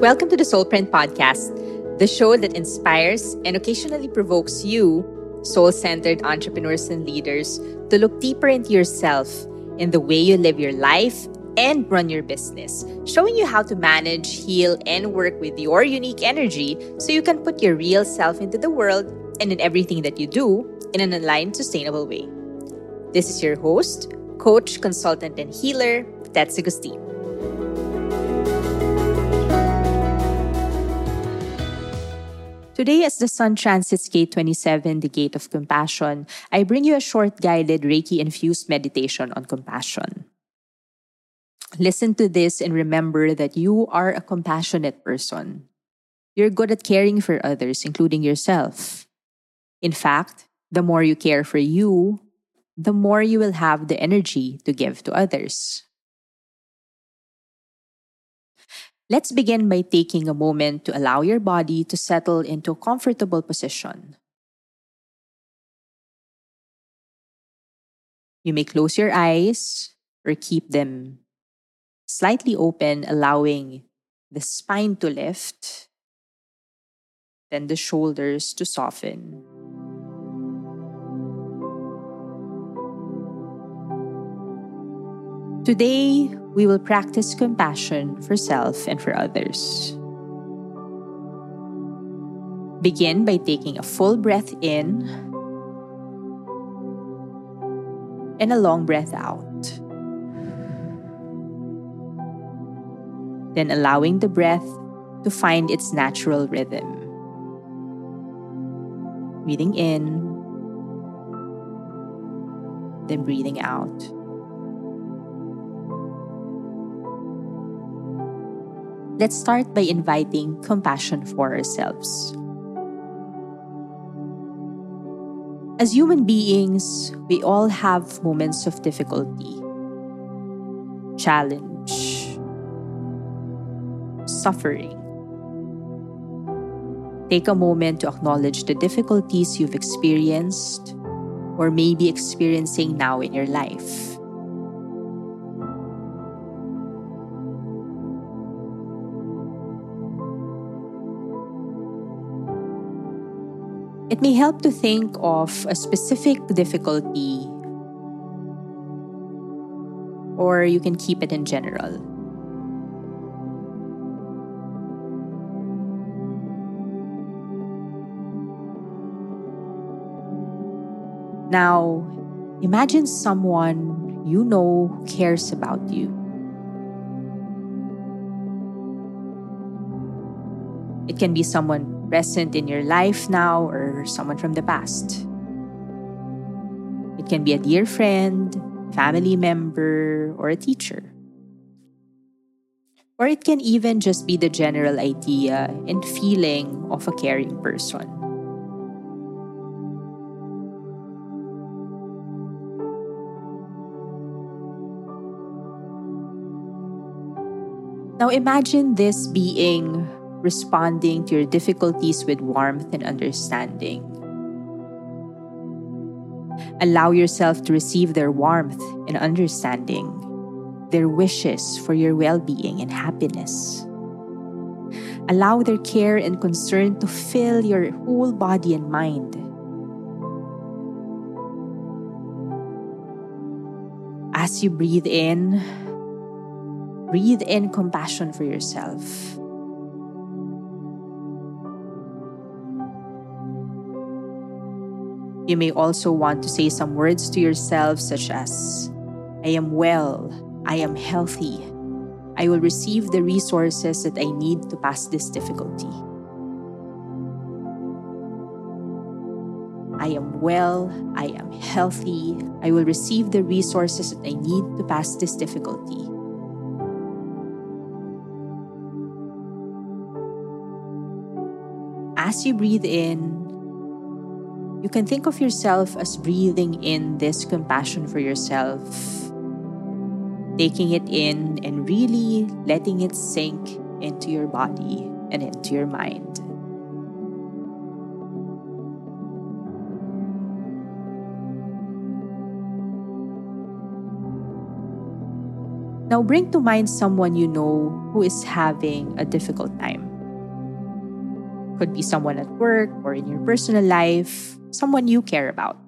Welcome to the Soulprint Podcast, the show that inspires and occasionally provokes you, soul centered entrepreneurs and leaders, to look deeper into yourself in the way you live your life and run your business, showing you how to manage, heal, and work with your unique energy so you can put your real self into the world and in everything that you do in an aligned, sustainable way. This is your host, coach, consultant, and healer, Tets Agustin. Today, as the Sun transits Gate 27, the Gate of Compassion, I bring you a short guided Reiki infused meditation on compassion. Listen to this and remember that you are a compassionate person. You're good at caring for others, including yourself. In fact, the more you care for you, the more you will have the energy to give to others. Let's begin by taking a moment to allow your body to settle into a comfortable position. You may close your eyes or keep them slightly open, allowing the spine to lift, then the shoulders to soften. Today, we will practice compassion for self and for others. Begin by taking a full breath in and a long breath out. Then allowing the breath to find its natural rhythm. Breathing in, then breathing out. Let's start by inviting compassion for ourselves. As human beings, we all have moments of difficulty, challenge, suffering. Take a moment to acknowledge the difficulties you've experienced or may be experiencing now in your life. It may help to think of a specific difficulty, or you can keep it in general. Now, imagine someone you know who cares about you. It can be someone present in your life now or someone from the past. It can be a dear friend, family member, or a teacher. Or it can even just be the general idea and feeling of a caring person. Now imagine this being responding to your difficulties with warmth and understanding. Allow yourself to receive their warmth and understanding, their wishes for your well being and happiness. Allow their care and concern to fill your whole body and mind. As you breathe in, breathe in compassion for yourself. You may also want to say some words to yourself, such as, I am well, I am healthy, I will receive the resources that I need to pass this difficulty. I am well, I am healthy, I will receive the resources that I need to pass this difficulty. As you breathe in, you can think of yourself as breathing in this compassion for yourself, taking it in and really letting it sink into your body and into your mind. Now bring to mind someone you know who is having a difficult time. Could be someone at work or in your personal life, someone you care about.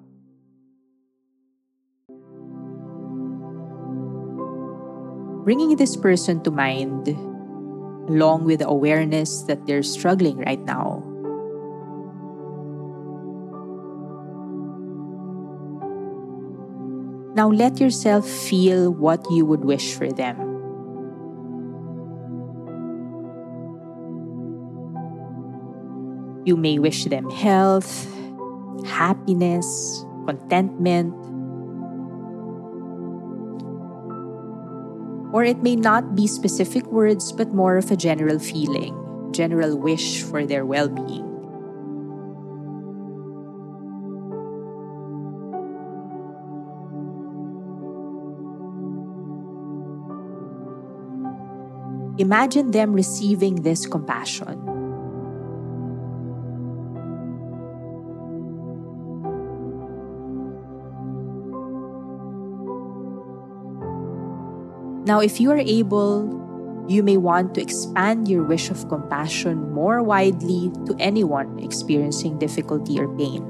Bringing this person to mind, along with the awareness that they're struggling right now, Now let yourself feel what you would wish for them. You may wish them health, happiness, contentment, or it may not be specific words but more of a general feeling, general wish for their well being. Imagine them receiving this compassion. Now, if you are able, you may want to expand your wish of compassion more widely to anyone experiencing difficulty or pain.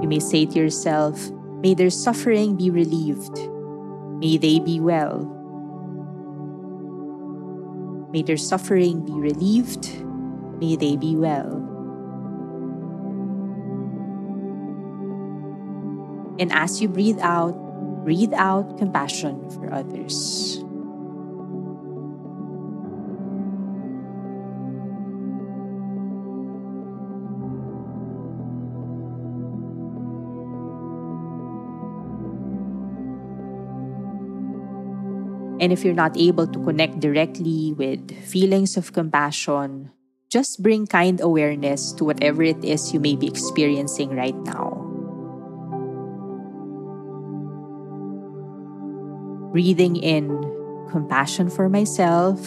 You may say to yourself, May their suffering be relieved. May they be well. May their suffering be relieved. May they be well. And as you breathe out, breathe out compassion for others. And if you're not able to connect directly with feelings of compassion, just bring kind awareness to whatever it is you may be experiencing right now. Breathing in compassion for myself.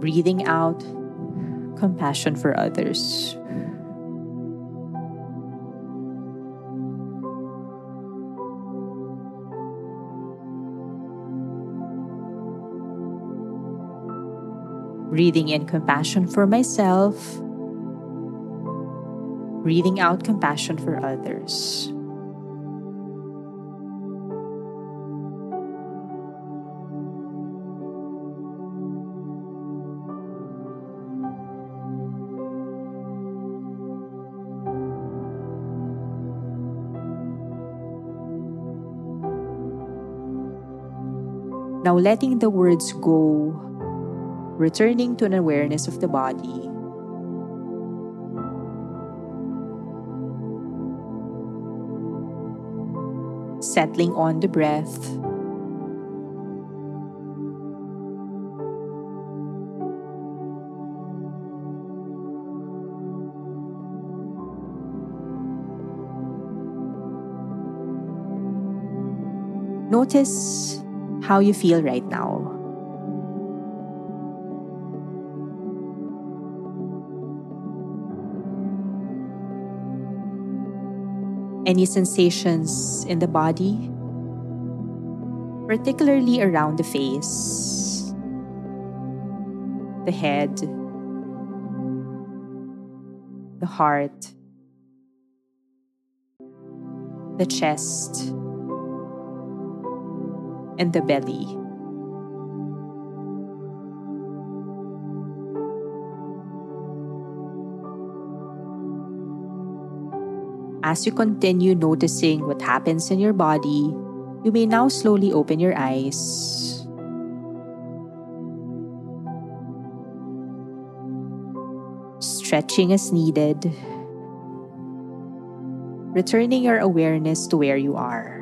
Breathing out compassion for others. breathing in compassion for myself, breathing out compassion for others. Now letting the words go returning to an awareness of the body. Settling on the breath. Notice how you feel right now. Any sensations in the body, particularly around the face, the head, the heart, the chest, and the belly. As you continue noticing what happens in your body, you may now slowly open your eyes. Stretching as needed. Returning your awareness to where you are.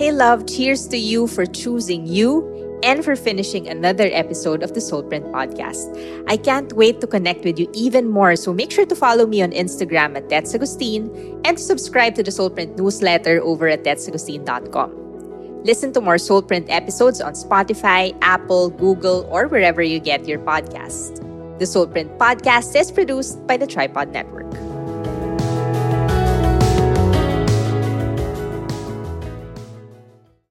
Hey, love, cheers to you for choosing you and for finishing another episode of the Soulprint podcast. I can't wait to connect with you even more, so make sure to follow me on Instagram at Tetsagustin and subscribe to the Soulprint newsletter over at tetsagustin.com. Listen to more Soulprint episodes on Spotify, Apple, Google, or wherever you get your podcasts. The Soulprint podcast is produced by the Tripod Network.